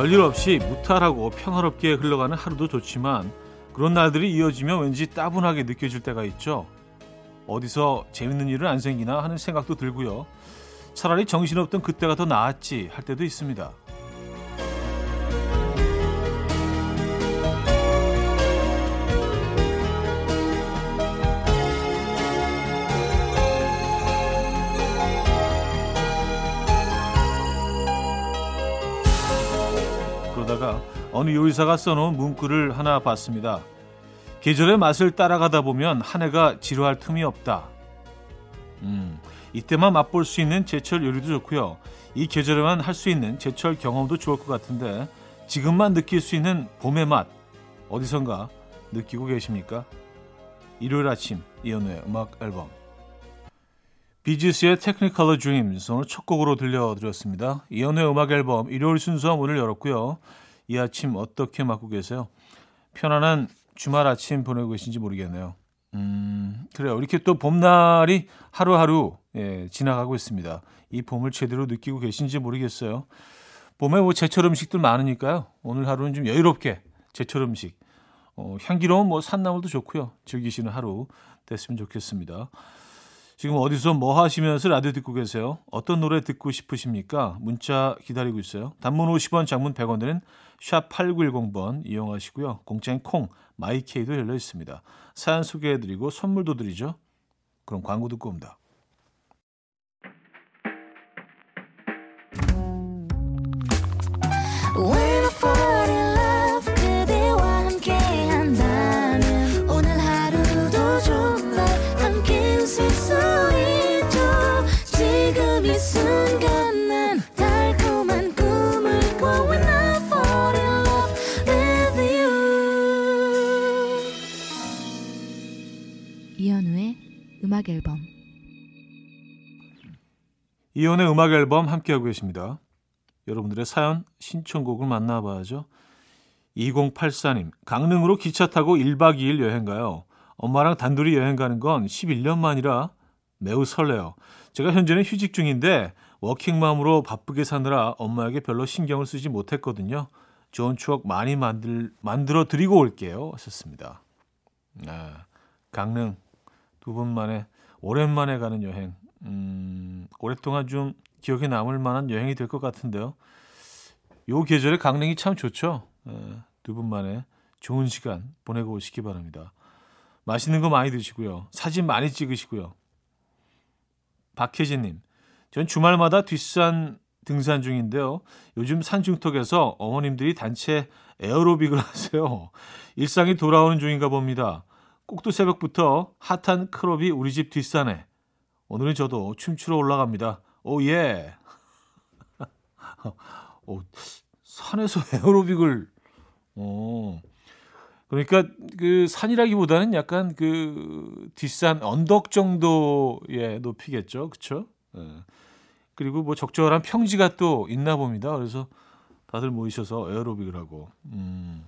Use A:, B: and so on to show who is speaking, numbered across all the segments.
A: 별일 없이 무탈하고 평화롭게 흘러가는 하루도 좋지만 그런 날들이 이어지면 왠지 따분하게 느껴질 때가 있죠. 어디서 재밌는 일은 안 생기나 하는 생각도 들고요. 차라리 정신없던 그때가 더 나았지 할 때도 있습니다. 그러다가 어느 요리사가 써놓은 문구를 하나 봤습니다. 계절의 맛을 따라가다 보면 한 해가 지루할 틈이 없다. 음, 이때만 맛볼 수 있는 제철 요리도 좋고요. 이 계절에만 할 수 있는 제철 경험도 좋을 것 같은데 지금만 느낄 수 있는 봄의 맛 어디선가 느끼고 계십니까? 일요일 아침 이현우의 음악 앨범 비지스의 Technicolor Dreams 오늘 첫 곡으로 들려드렸습니다. 이현우의 음악 앨범 일요일 순서 문을 열었고요. 이 아침 어떻게 맞고 계세요? 편안한 주말 아침 보내고 계신지 모르겠네요. 음, 그래요. 이렇게 또 봄날이 하루하루 예, 지나가고 있습니다. 이 봄을 제대로 느끼고 계신지 모르겠어요. 봄에 뭐 제철 음식들 많으니까요. 오늘 하루는 좀 여유롭게 제철 음식, 어, 향기로운 뭐 산나물도 좋고요. 즐기시는 하루 됐으면 좋겠습니다. 지금 어디서 뭐 하시면서 라디오 듣고 계세요? 어떤 노래 듣고 싶으십니까? 문자 기다리고 있어요. 단문 50원, 장문 100원 드는 샵 8910번 이용하시고요. 공짜인 콩, 마이케이도 열려 있습니다. 사연 소개해드리고 선물도 드리죠. 그럼 광고 듣고 옵니다.
B: 음악 앨범
A: 이연의 음악 앨범 함께하고 계십니다. 여러분들의 사연 신청곡을 만나봐야죠. 2084님 강릉으로 기차 타고 1박 2일 여행 가요. 엄마랑 단둘이 여행 가는 건 11년 만이라 매우 설레요. 제가 현재는 휴직 중인데 워킹맘으로 바쁘게 사느라 엄마에게 별로 신경을 쓰지 못했거든요. 좋은 추억 많이 만들, 만들어 드리고 올게요. 하셨습니다. 아, 강릉 두번 만에 오랜만에 가는 여행. 음, 오랫동안 좀 기억에 남을 만한 여행이 될 것 같은데요. 요 계절에 강릉이 참 좋죠. 두 분 만에 좋은 시간 보내고 오시기 바랍니다. 맛있는 거 많이 드시고요. 사진 많이 찍으시고요. 박혜진님, 전 주말마다 뒷산 등산 중인데요. 요즘 산중턱에서 어머님들이 단체 에어로빅을 하세요. 일상이 돌아오는 중인가 봅니다. 꼭두 새벽부터 핫한 클럽이 우리 집 뒷산에. 오늘은 저도 춤추러 올라갑니다. 오 예. 오, 산에서 에어로빅을 어. 그러니까 그 산이라기보다는 약간 그 뒷산 언덕 정도의 높이겠죠. 그렇죠? 예. 그리고 뭐 적절한 평지가 또 있나 봅니다. 그래서 다들 모이셔서 에어로빅을 하고. 음.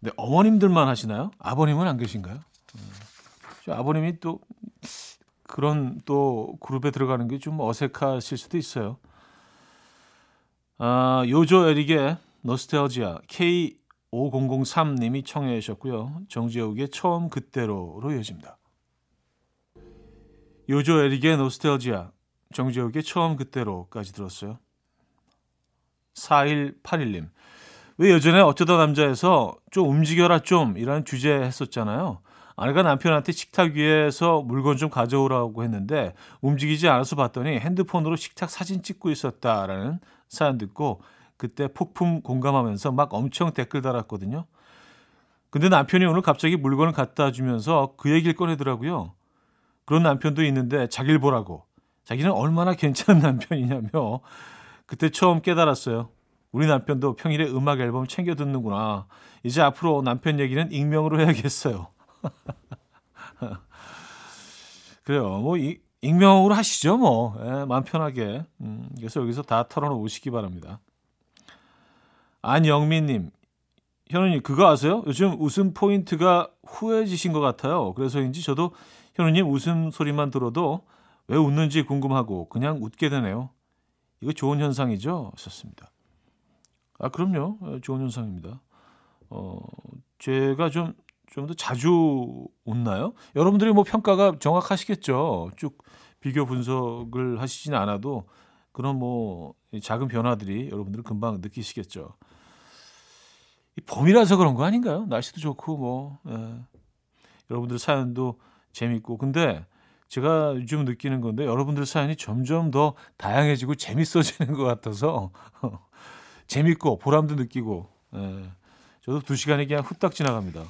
A: 네, 어머님들만 하시나요? 아버님은 안 계신가요? 음, 아버님이 또 그런 또 그룹에 들어가는 게 좀 어색하실 수도 있어요. 아, 요조 에릭의 노스텔지아 K5003님이 청해 주셨고요. 정지욱의 처음 그때로로 이어집니다. 요조 에릭의 노스텔지아 정지욱의 처음 그때로까지 들었어요. 4181님 왜 예전에 어쩌다 남자에서 좀 움직여라 좀 이라는 주제 했었잖아요. 아내가 남편한테 식탁 위에서 물건 좀 가져오라고 했는데 움직이지 않아서 봤더니 핸드폰으로 식탁 사진 찍고 있었다라는 사연 듣고 그때 폭풍 공감하면서 막 엄청 댓글 달았거든요. 근데 남편이 오늘 갑자기 물건을 갖다 주면서 그 얘기를 꺼내더라고요. 그런 남편도 있는데 자기를 보라고. 자기는 얼마나 괜찮은 남편이냐며 그때 처음 깨달았어요. 우리 남편도 평일에 음악 앨범 챙겨 듣는구나. 이제 앞으로 남편 얘기는 익명으로 해야겠어요. 그래요. 뭐 이, 익명으로 하시죠, 뭐. 예, 마음 편하게. 음, 그래서 여기서 다 털어놓으시기 바랍니다. 안영민님, 현우님 그거 아세요? 요즘 웃음 포인트가 후해지신 것 같아요. 그래서인지 저도 현우님 웃음 소리만 들어도 왜 웃는지 궁금하고 그냥 웃게 되네요. 이거 좋은 현상이죠? 하셨습니다. 아, 그럼요. 예, 좋은 현상입니다. 어, 제가 좀, 좀 더 자주 웃나요? 여러분들이 뭐 평가가 정확하시겠죠. 쭉 비교 분석을 하시지는 않아도 그런 뭐 작은 변화들이 여러분들은 금방 느끼시겠죠. 이 봄이라서 그런 거 아닌가요? 날씨도 좋고 뭐 예. 여러분들 사연도 재밌고 근데 제가 요즘 느끼는 건데 여러분들 사연이 점점 더 다양해지고 재밌어지는 것 같아서 재밌고 보람도 느끼고 예. 저도 두 시간이 그냥 후딱 지나갑니다.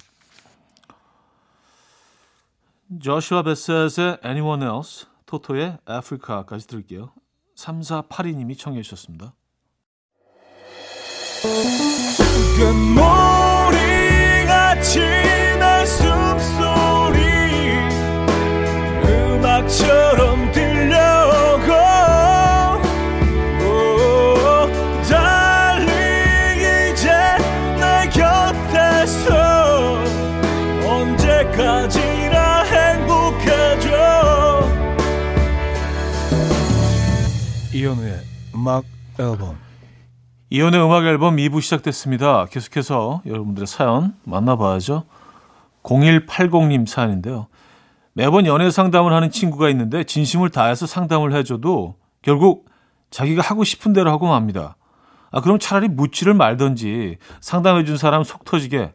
A: 조슈아 베셋의 Anyone Else, 토토의 Africa까지 들을게요. 3482님이 청해 주셨습니다.
C: 숨소리 음악처럼 이현우의 음악 앨범
A: 이혼의 음악 앨범 2부 시작됐습니다. 계속해서 여러분들의 사연 만나봐야죠. 0180님 사연인데요. 매번 연애 상담을 하는 친구가 있는데 진심을 다해서 상담을 해줘도 결국 자기가 하고 싶은 대로 하고 맙니다. 아, 그럼 차라리 묻지를 말던지 상담해준 사람 속 터지게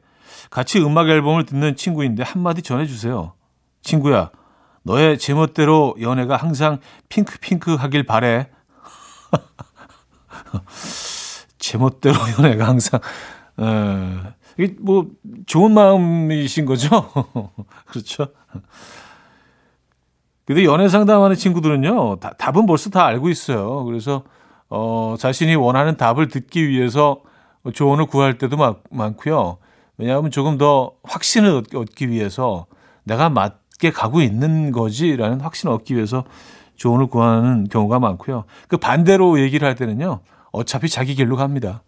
A: 같이 음악 앨범을 듣는 친구인데 한마디 전해주세요. 친구야, 너의 제멋대로 연애가 항상 핑크핑크 하길 바래. 제멋대로 연애가 항상 에, 이게 뭐 좋은 마음이신 거죠? 그렇죠? 근데 연애 상담하는 친구들은요, 다, 답은 벌써 다 알고 있어요. 그래서 어, 자신이 원하는 답을 듣기 위해서 조언을 구할 때도 많, 많고요. 왜냐하면 조금 더 확신을 얻, 얻기 위해서 내가 맞게 가고 있는 거지라는 확신을 얻기 위해서 조언을 구하는 경우가 많고요. 그 반대로 얘기를 할 때는요, 어차피 자기 길로 갑니다.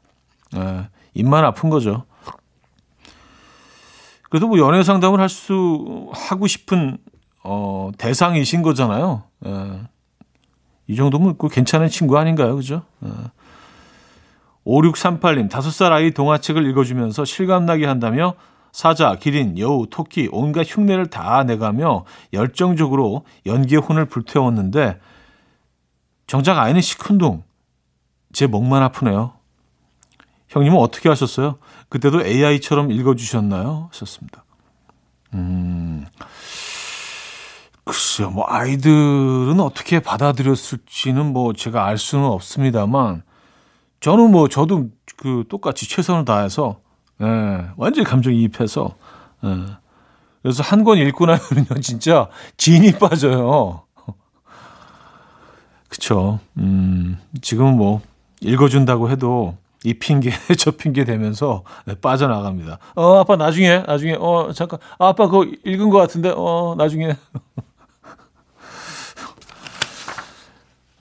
A: 에, 입만 아픈 거죠. 그래도 뭐 연애 상담을 할 수 하고 싶은 어, 대상이신 거잖아요. 에, 이 정도면 그 괜찮은 친구 아닌가요, 그죠? 에. 5638님, 다섯 살 아이 동화책을 읽어주면서 실감나게 한다며 사자, 기린, 여우, 토끼, 온갖 흉내를 다 내가며 열정적으로 연기의 혼을 불태웠는데 정작 아이는 시큰둥. 제 목만 아프네요. 형님은 어떻게 하셨어요? 그때도 AI처럼 읽어주셨나요? 하셨습니다. 음, 글쎄요, 뭐, 아이들은 어떻게 받아들였을지는 뭐, 제가 알 수는 없습니다만, 저는 뭐, 저도 그 똑같이 최선을 다해서, 예, 완전히 감정이입해서, 예. 그래서 한 권 읽고 나면요, 진짜 진이 빠져요. 그쵸. 음, 지금은 뭐, 읽어준다고 해도 이 핑계 저 핑계 대면서 빠져나갑니다. 어 아빠 나중에 나중에 어 잠깐 아, 아빠 그거 읽은 것 같은데 어 나중에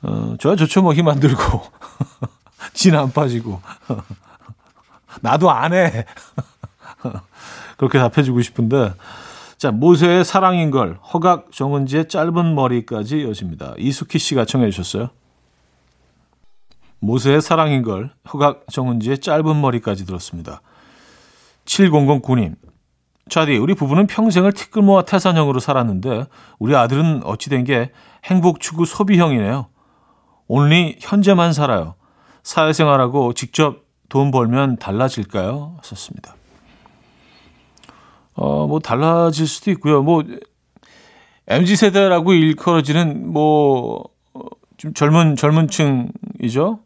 A: 어 저야 좋죠 뭐 힘 안 들고 진 안 빠지고 나도 안 해. 그렇게 답해주고 싶은데 자 모세의 사랑인 걸 허각 정은지의 짧은 머리까지 여집니다. 이수키 씨가 청해 주셨어요. 모세의 사랑인 걸 허각 정은지의 짧은 머리까지 들었습니다. 7009님. 차디, 우리 부부는 평생을 티끌모아 태산형으로 살았는데 우리 아들은 어찌된 게 행복 추구 소비형이네요. 온리 현재만 살아요. 사회생활하고 직접 돈 벌면 달라질까요? 썼습니다. 어, 뭐 달라질 수도 있고요. 뭐 MZ 세대라고 일컬어지는 뭐 좀 젊은 젊은 층이죠.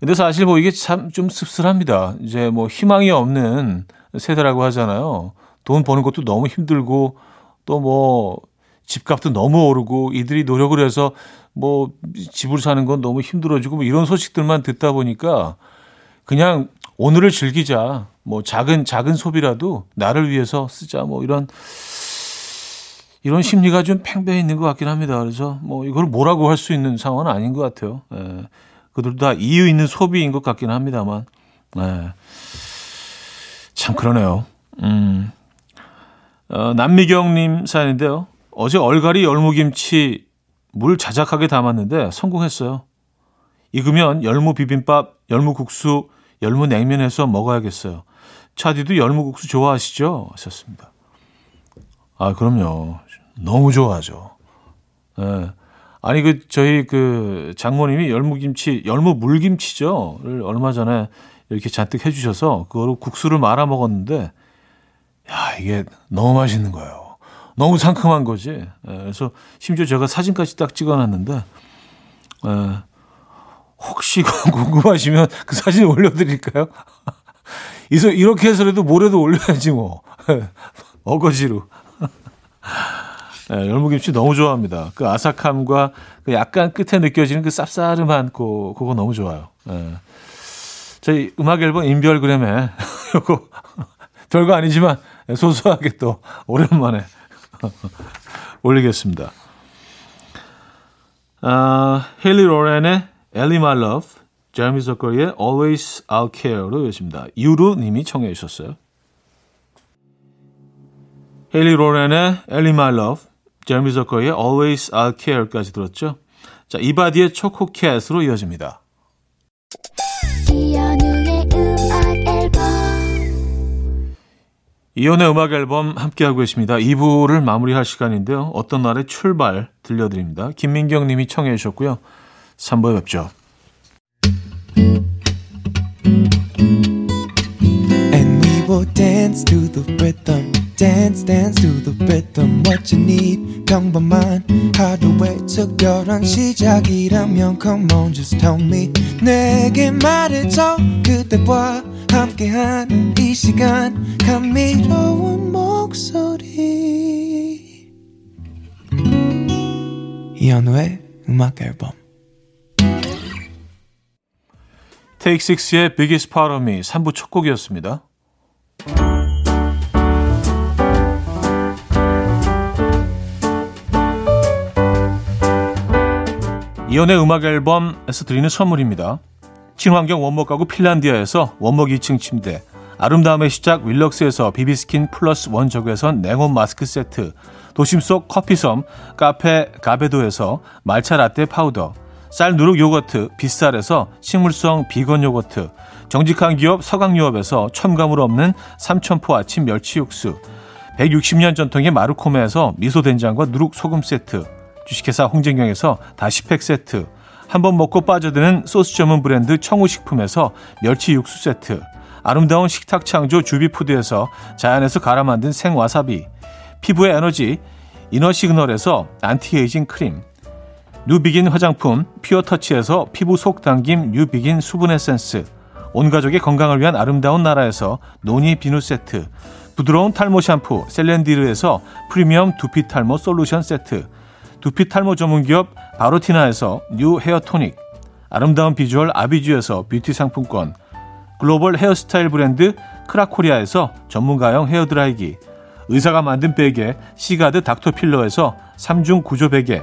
A: 근데 사실 뭐 이게 참 좀 씁쓸합니다. 이제 뭐 희망이 없는 세대라고 하잖아요. 돈 버는 것도 너무 힘들고 또 뭐 집값도 너무 오르고 이들이 노력을 해서 뭐 집을 사는 건 너무 힘들어지고 뭐 이런 소식들만 듣다 보니까 그냥 오늘을 즐기자. 뭐 작은 작은 소비라도 나를 위해서 쓰자. 뭐 이런 이런 심리가 좀 팽배해 있는 것 같긴 합니다. 그래서 뭐 이걸 뭐라고 할 수 있는 상황은 아닌 것 같아요. 예. 그들도 다 이유 있는 소비인 것 같긴 합니다만. 예. 참 그러네요. 음. 어, 남미경님 사연인데요. 어제 얼갈이 열무김치 물 자작하게 담았는데 성공했어요. 익으면 열무 비빔밥, 열무 국수, 열무 냉면해서 먹어야겠어요. 차디도 열무국수 좋아하시죠? 하셨습니다. 아, 그럼요. 너무 좋아하죠. 예. 아니, 그, 저희 그 장모님이 열무김치, 열무 물김치죠?를 얼마 전에 이렇게 잔뜩 해주셔서 그거로 국수를 말아 먹었는데, 야, 이게 너무 맛있는 거예요. 너무 상큼한 거지. 예, 그래서 심지어 제가 사진까지 딱 찍어놨는데, 예, 혹시 궁금하시면 그 사진 올려드릴까요? 이렇게 해서라도 모레도 올려야지 뭐. 어거지로. 네, 열무김치 너무 좋아합니다. 그 아삭함과 그 약간 끝에 느껴지는 그 쌉싸름한 그, 그거 너무 좋아요. 네. 저희 음악 앨범 인별그램에 요거 별거 아니지만 소소하게 또 오랜만에 올리겠습니다. 아, 헨리 로렌의 엘리 마 러브, 제르미 서커리의 Always I'll Care로 여십니다. 유루 님이 청해 주셨어요. 헨리 로렌의 엘리 마 러브, 제르미 서커리의 Always I'll Care까지 들었죠. 자, 이바디의 초코캣으로 이어집니다. 이연우의 음악 앨범 이연의 음악 앨범 함께하고 계십니다. 2부를 마무리할 시간인데요. 어떤 날의 출발 들려드립니다. 김민경 님이 청해 주셨고요. 3부에 뵙죠. Dance to the rhythm. dance dance to the rhythm what you need 평범한 하루의 특별한 시작이라면 come on just tell me 내게 말해줘 그대와 함께한 이 시간 감미로운 목소리 이 테이크 6의 Biggest Part of Me 3부 첫 곡이었습니다. 이현우의 음악 앨범에서 드리는 선물입니다. 친환경 원목 가구 핀란디아에서 원목 2층 침대, 아름다움의 시작 윌럭스에서 비비스킨 플러스 원 적외선 냉온 마스크 세트, 도심 속 커피섬 카페 가베도에서 말차 라떼 파우더, 쌀 누룩 요거트 빗살에서 식물성 비건 요거트, 정직한 기업 서강유업에서 첨가물 없는 삼천포 아침 멸치 육수, 160년 전통의 마루코메에서 미소된장과 누룩 소금 세트, 주식회사 홍진경에서 다시팩 세트, 한 번 먹고 빠져드는 소스 전문 브랜드 청우식품에서 멸치 육수 세트, 아름다운 식탁 창조 주비푸드에서 자연에서 갈아 만든 생와사비, 피부의 에너지 이너시그널에서 안티에이징 크림, 뉴비긴 화장품 피어터치에서 피부 속 당김 뉴비긴 수분 에센스, 온 가족의 건강을 위한 아름다운 나라에서 노니 비누 세트, 부드러운 탈모 샴푸 셀렌디르에서 프리미엄 두피 탈모 솔루션 세트, 두피 탈모 전문 기업 바로티나에서 뉴 헤어 토닉, 아름다운 비주얼 아비주에서 뷰티 상품권, 글로벌 헤어스타일 브랜드 크라코리아에서 전문가용 헤어드라이기, 의사가 만든 베개 시가드 닥터필러에서 3중 구조 베개,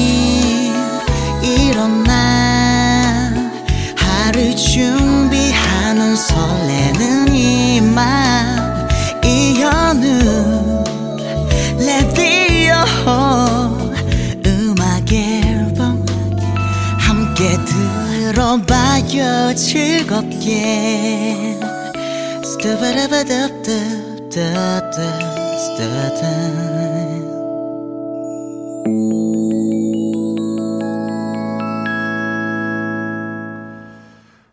A: 이현우 레디오 함께 들어봐요 즐겁게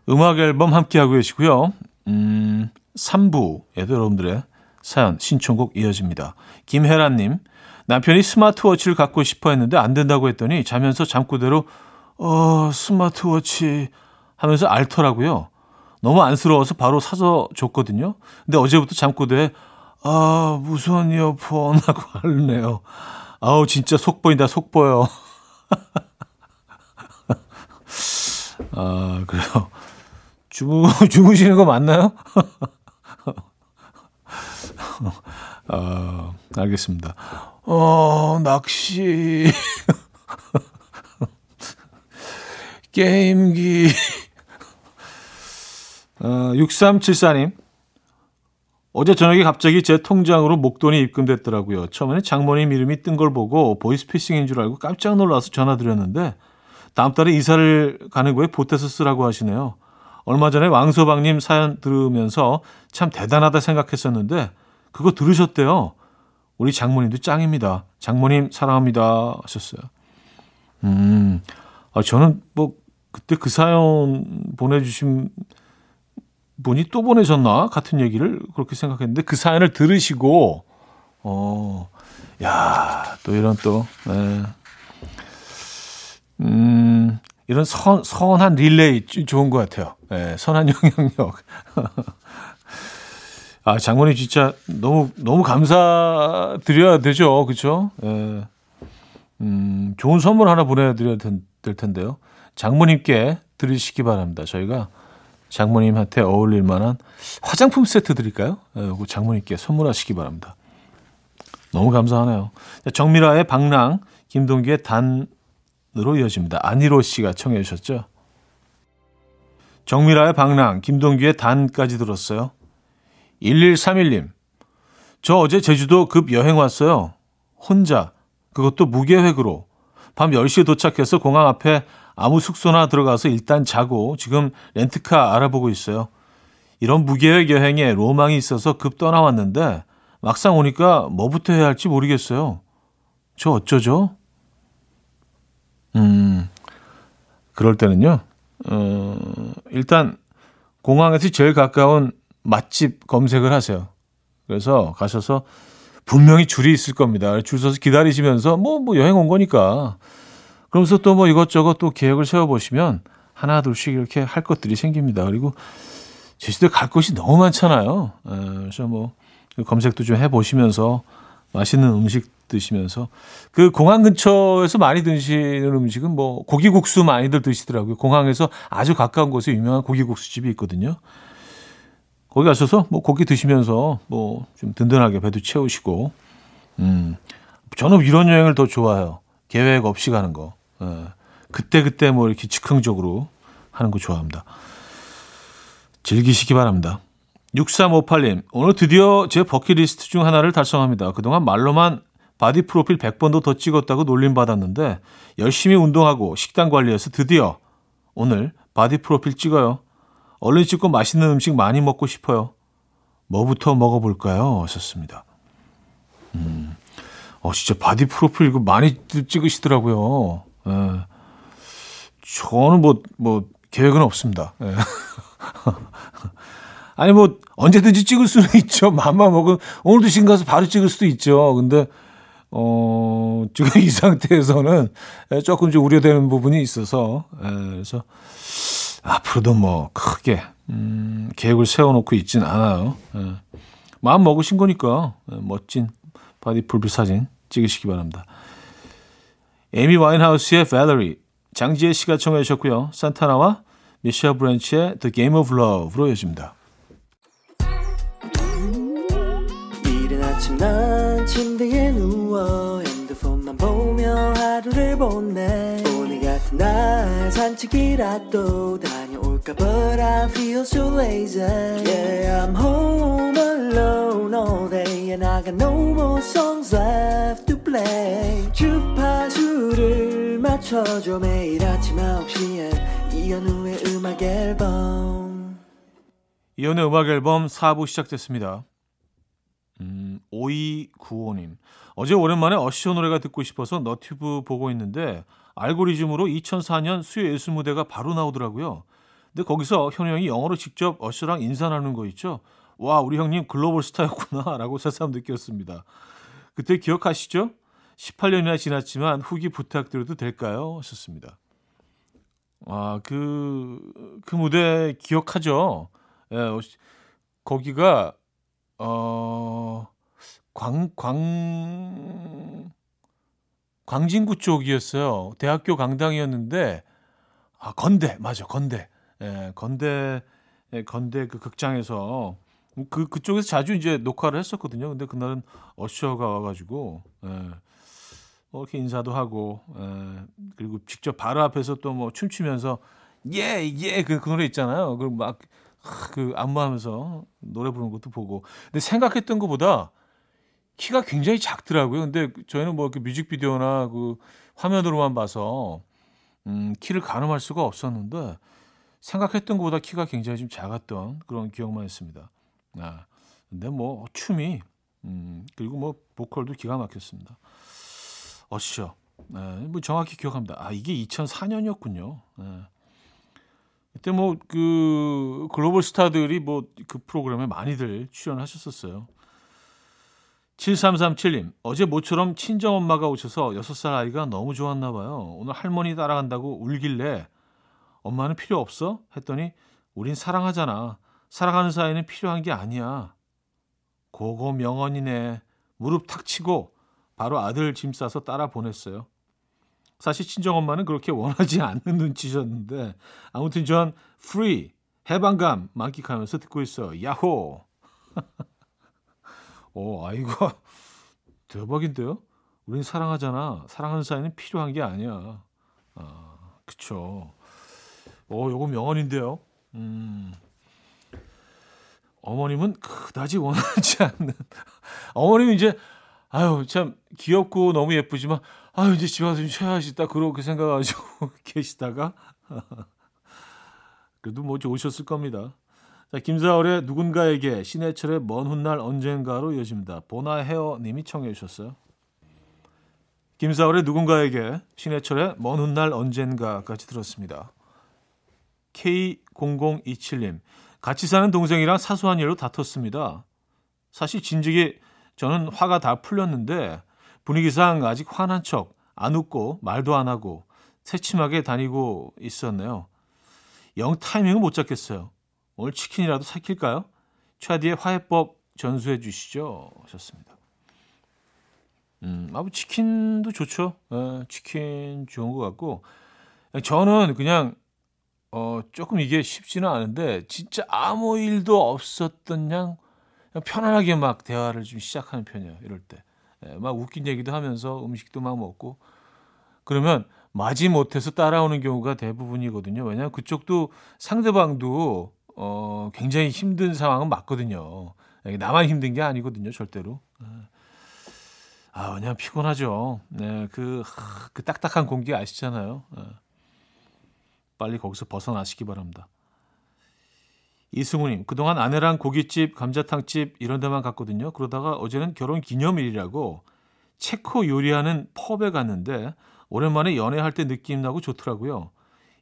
A: 음악 앨범 함께하고 계시고요. 음, 3부에도 여러분들의 사연, 신청곡 이어집니다. 김혜란님, 남편이 스마트워치를 갖고 싶어 했는데 안 된다고 했더니 자면서 잠꼬대로 어, 스마트워치 하면서 앓더라고요. 너무 안쓰러워서 바로 사서 줬거든요. 근데 어제부터 잠꼬대 아, 무선 이어폰 하고 앓네요. 아우, 진짜 속 보인다, 속 보여. 아, 그래요. 주무, 주무시는 거 맞나요? 어, 알겠습니다. 어, 낚시. 게임기. 어, 6374님. 어제 저녁에 갑자기 제 통장으로 목돈이 입금됐더라고요. 처음에는 장모님 이름이 뜬 걸 보고 보이스피싱인 줄 알고 깜짝 놀라서 전화드렸는데 다음 달에 이사를 가는 거에 보태서 쓰라고 하시네요. 얼마 전에 왕소방님 사연 들으면서 참 대단하다 생각했었는데 그거 들으셨대요. 우리 장모님도 짱입니다. 장모님 사랑합니다 하셨어요. 음, 아, 저는 뭐 그때 그 사연 보내주신 분이 또 보내셨나 같은 얘기를 그렇게 생각했는데 그 사연을 들으시고 어, 야, 또 이런 또 네. 음, 이런 선, 선한 릴레이 좋은 것 같아요. 네, 선한 영향력. 아, 장모님 진짜 너무, 너무 감사드려야 되죠. 그쵸? 예. 음, 좋은 선물 하나 보내드려야 될 텐데요. 장모님께 드리시기 바랍니다. 저희가 장모님한테 어울릴 만한 화장품 세트 드릴까요? 예, 장모님께 선물하시기 바랍니다. 너무 감사하네요. 정미라의 방랑, 김동기의 단으로 이어집니다. 안희로 씨가 청해 주셨죠? 정미라의 방랑, 김동기의 단까지 들었어요. 1131님. 저 어제 제주도 급 여행 왔어요. 혼자. 그것도 무계획으로. 밤 10시에 도착해서 공항 앞에 아무 숙소나 들어가서 일단 자고 지금 렌트카 알아보고 있어요. 이런 무계획 여행에 로망이 있어서 급 떠나왔는데 막상 오니까 뭐부터 해야 할지 모르겠어요. 저 어쩌죠? 음, 그럴 때는요, 어, 일단 공항에서 제일 가까운 맛집 검색을 하세요. 그래서 가셔서 분명히 줄이 있을 겁니다. 줄 서서 기다리시면서 뭐, 뭐 여행 온 거니까. 그러면서 또 뭐 이것저것 또 계획을 세워보시면 하나, 둘씩 이렇게 할 것들이 생깁니다. 그리고 제주도에 갈 곳이 너무 많잖아요. 그래서 뭐 검색도 좀 해보시면서 맛있는 음식 드시면서 그 공항 근처에서 많이 드시는 음식은 뭐 고기국수 많이들 드시더라고요. 공항에서 아주 가까운 곳에 유명한 고기국수 집이 있거든요. 거기 가셔서 뭐 고기 드시면서 뭐 좀 든든하게 배도 채우시고 음 저는 이런 여행을 더 좋아해요. 계획 없이 가는 거. 예. 그때 그때 뭐 이렇게 즉흥적으로 하는 거 좋아합니다. 즐기시기 바랍니다. 6358님, 오늘 드디어 제 버킷리스트 중 하나를 달성합니다. 그동안 말로만 바디 프로필 100번도 더 찍었다고 놀림 받았는데 열심히 운동하고 식단 관리해서 드디어 오늘 바디 프로필 찍어요. 얼른 찍고 맛있는 음식 많이 먹고 싶어요. 뭐부터 먹어볼까요? 하셨습니다. 음, 어, 진짜 바디 프로필 이거 많이 찍으시더라고요. 예. 저는 뭐, 뭐, 계획은 없습니다. 예. 아니, 뭐, 언제든지 찍을 수는 있죠. 맘만 먹으면, 오늘도 지금 가서 바로 찍을 수도 있죠. 근데, 어, 지금 이 상태에서는 조금 좀 우려되는 부분이 있어서, 예, 그래서, 앞으로도 뭐 크게 음, 계획을 세워놓고 있진 않아요. 예. 마음 먹으신 거니까 예, 멋진 바디 프로필 사진 찍으시기 바랍니다. 에미 와인하우스의 Valerie, 장지혜 씨가 청해 주셨고요. 산타나와 미셸 브랜치의 The Game of Love로 이어집니다. 이른 아침 난 침대에 누워 핸드폰만 보며 하루를 보내 날 산책이라도 다 볼까 But I feel so lazy. Yeah I'm home alone all day And I got no more songs left to play. 주파수를 맞춰줘 매일 아침 9시에 이현우의 음악 앨범. 이현우의 음악 앨범 4부 시작됐습니다. 음, 5295님. 어제 오랜만에 어시오 노래가 듣고 싶어서 너튜브 보고 있는데 알고리즘으로 2004년 수요 예술 무대가 바로 나오더라고요. 근데 거기서 현우 형이 영어로 직접 어시랑 인사 나누는 거 있죠? 와, 우리 형님 글로벌 스타였구나. 라고 새삼 느꼈습니다. 그때 기억하시죠? 18년이나 지났지만 후기 부탁드려도 될까요? 하셨습니다. 아, 그, 그 무대 기억하죠? 예, 거기가, 어, 광, 광, 광진구 쪽이었어요. 대학교 강당이었는데, 아, 건대, 맞아, 건대. 예, 건대에 예, 건대 그 극장에서 그 그쪽에서 자주 이제 녹화를 했었거든요. 근데 그날은 어셔가 와가지고 예, 뭐 이렇게 인사도 하고 예, 그리고 직접 바로 앞에서 또 뭐 춤추면서 예예그 그 노래 있잖아요. 그막그 안무하면서 노래 부르는 것도 보고. 근데 생각했던 것보다 키가 굉장히 작더라고요. 근데 저희는 뭐 이렇게 뮤직비디오나 그 화면으로만 봐서 음, 키를 가늠할 수가 없었는데 생각했던 것보다 키가 굉장히 좀 작았던 그런 기억만 있습니다. 아, 근데 뭐 춤이 음, 그리고 뭐 보컬도 기가 막혔습니다. 어시죠. 네, 뭐 정확히 기억합니다. 아 이게 2004년이었군요. 네. 그때 뭐 그 글로벌 스타들이 뭐 그 프로그램에 많이들 출연하셨었어요. 7337님, 어제 모처럼 친정엄마가 오셔서 6살 아이가 너무 좋았나 봐요. 오늘 할머니 따라간다고 울길래 엄마는 필요 없어? 했더니 우린 사랑하잖아. 사랑하는 사이는 필요한 게 아니야. 고고 명언이네. 무릎 탁 치고 바로 아들 짐 싸서 따라 보냈어요. 사실 친정엄마는 그렇게 원하지 않는 눈치셨는데 아무튼 전 free 해방감 만끽하면서 듣고 있어. 야호. 오, 아이가 대박인데요. 우린 사랑하잖아. 사랑하는 사이는 필요한 게 아니야. 아, 그쵸. 오, 요거 명언인데요. 음. 어머님은 그다지 원하지 않는. 어머님은 이제 아유 참 귀엽고 너무 예쁘지만 아유 이제 집에 쉬어야지 딱 그렇게 생각하시고 계시다가 그래도 뭐 좋으셨을 겁니다. 자 김사월의 누군가에게 신해철의 먼 훗날 언젠가로 이어집니다. 보나 헤어님이 청해 주셨어요. 김사월의 누군가에게 신해철의 먼 훗날 언젠가까지 들었습니다. K0027님 같이 사는 동생이랑 사소한 일로 다퉜습니다. 사실 진즉에 저는 화가 다 풀렸는데 분위기상 아직 화난 척 안 웃고 말도 안 하고 새침하게 다니고 있었네요. 영 타이밍을 못 잡겠어요. 오늘 치킨이라도 삭힐까요? 차디의 화해법 전수해 주시죠. 하셨습니다. 음, 아무 치킨도 좋죠. 에, 치킨 좋은 것 같고 저는 그냥 어, 조금 이게 쉽지는 않은데, 진짜 아무 일도 없었던 양, 편안하게 막 대화를 좀 시작하는 편이에요, 이럴 때. 예, 막 웃긴 얘기도 하면서 음식도 막 먹고. 그러면 마지 못해서 따라오는 경우가 대부분이거든요. 왜냐하면 그쪽도 상대방도 어, 굉장히 힘든 상황은 맞거든요. 나만 힘든 게 아니거든요, 절대로. 예. 아, 그냥 피곤하죠. 네, 그, 그 딱딱한 공기 아시잖아요. 네. 빨리 거기서 벗어나시기 바랍니다. 이승우님, 그동안 아내랑 고깃집, 감자탕집 이런 데만 갔거든요. 그러다가 어제는 결혼 기념일이라고 체코 요리하는 펍에 갔는데 오랜만에 연애할 때 느낌 나고 좋더라고요.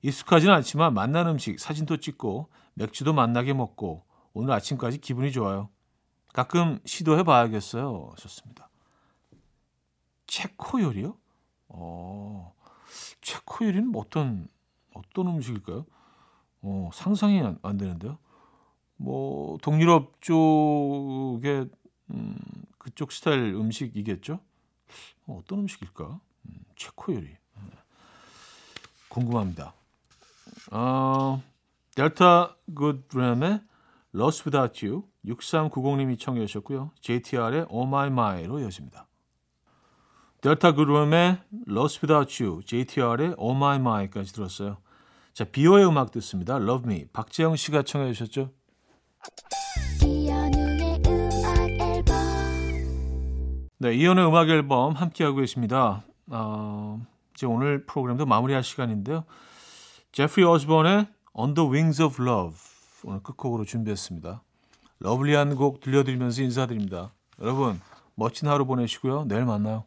A: 익숙하지는 않지만 만난 음식 사진도 찍고 맥주도 만나게 먹고 오늘 아침까지 기분이 좋아요. 가끔 시도해 봐야겠어요. 하셨습니다. 체코 요리요? 어, 체코 요리는 어떤 어떤 음식일까요? 어, 상상이 안, 안 되는데요. 뭐 동유럽 쪽의 음, 그쪽 스타일 음식이겠죠. 어, 어떤 음식일까? 음, 체코 요리. 네. 궁금합니다. 어, 델타 굿램의 Lost Without You 6390님이 청해 주셨고요. JTR의 Oh My My로 이어집니다. 델타 굿램의 Lost Without You, JTR의 Oh My My까지 들었어요. 자, 비오의 음악 듣습니다. Love Me. 박재영 씨가 청해 주셨죠? 네, 이연의 음악 앨범 함께하고 계십니다. 어, 이제 오늘 프로그램도 마무리할 시간인데요. 제프리 어스본의 On the Wings of Love 오늘 끝곡으로 준비했습니다. 러블리한 곡 들려드리면서 인사드립니다. 여러분 멋진 하루 보내시고요. 내일 만나요.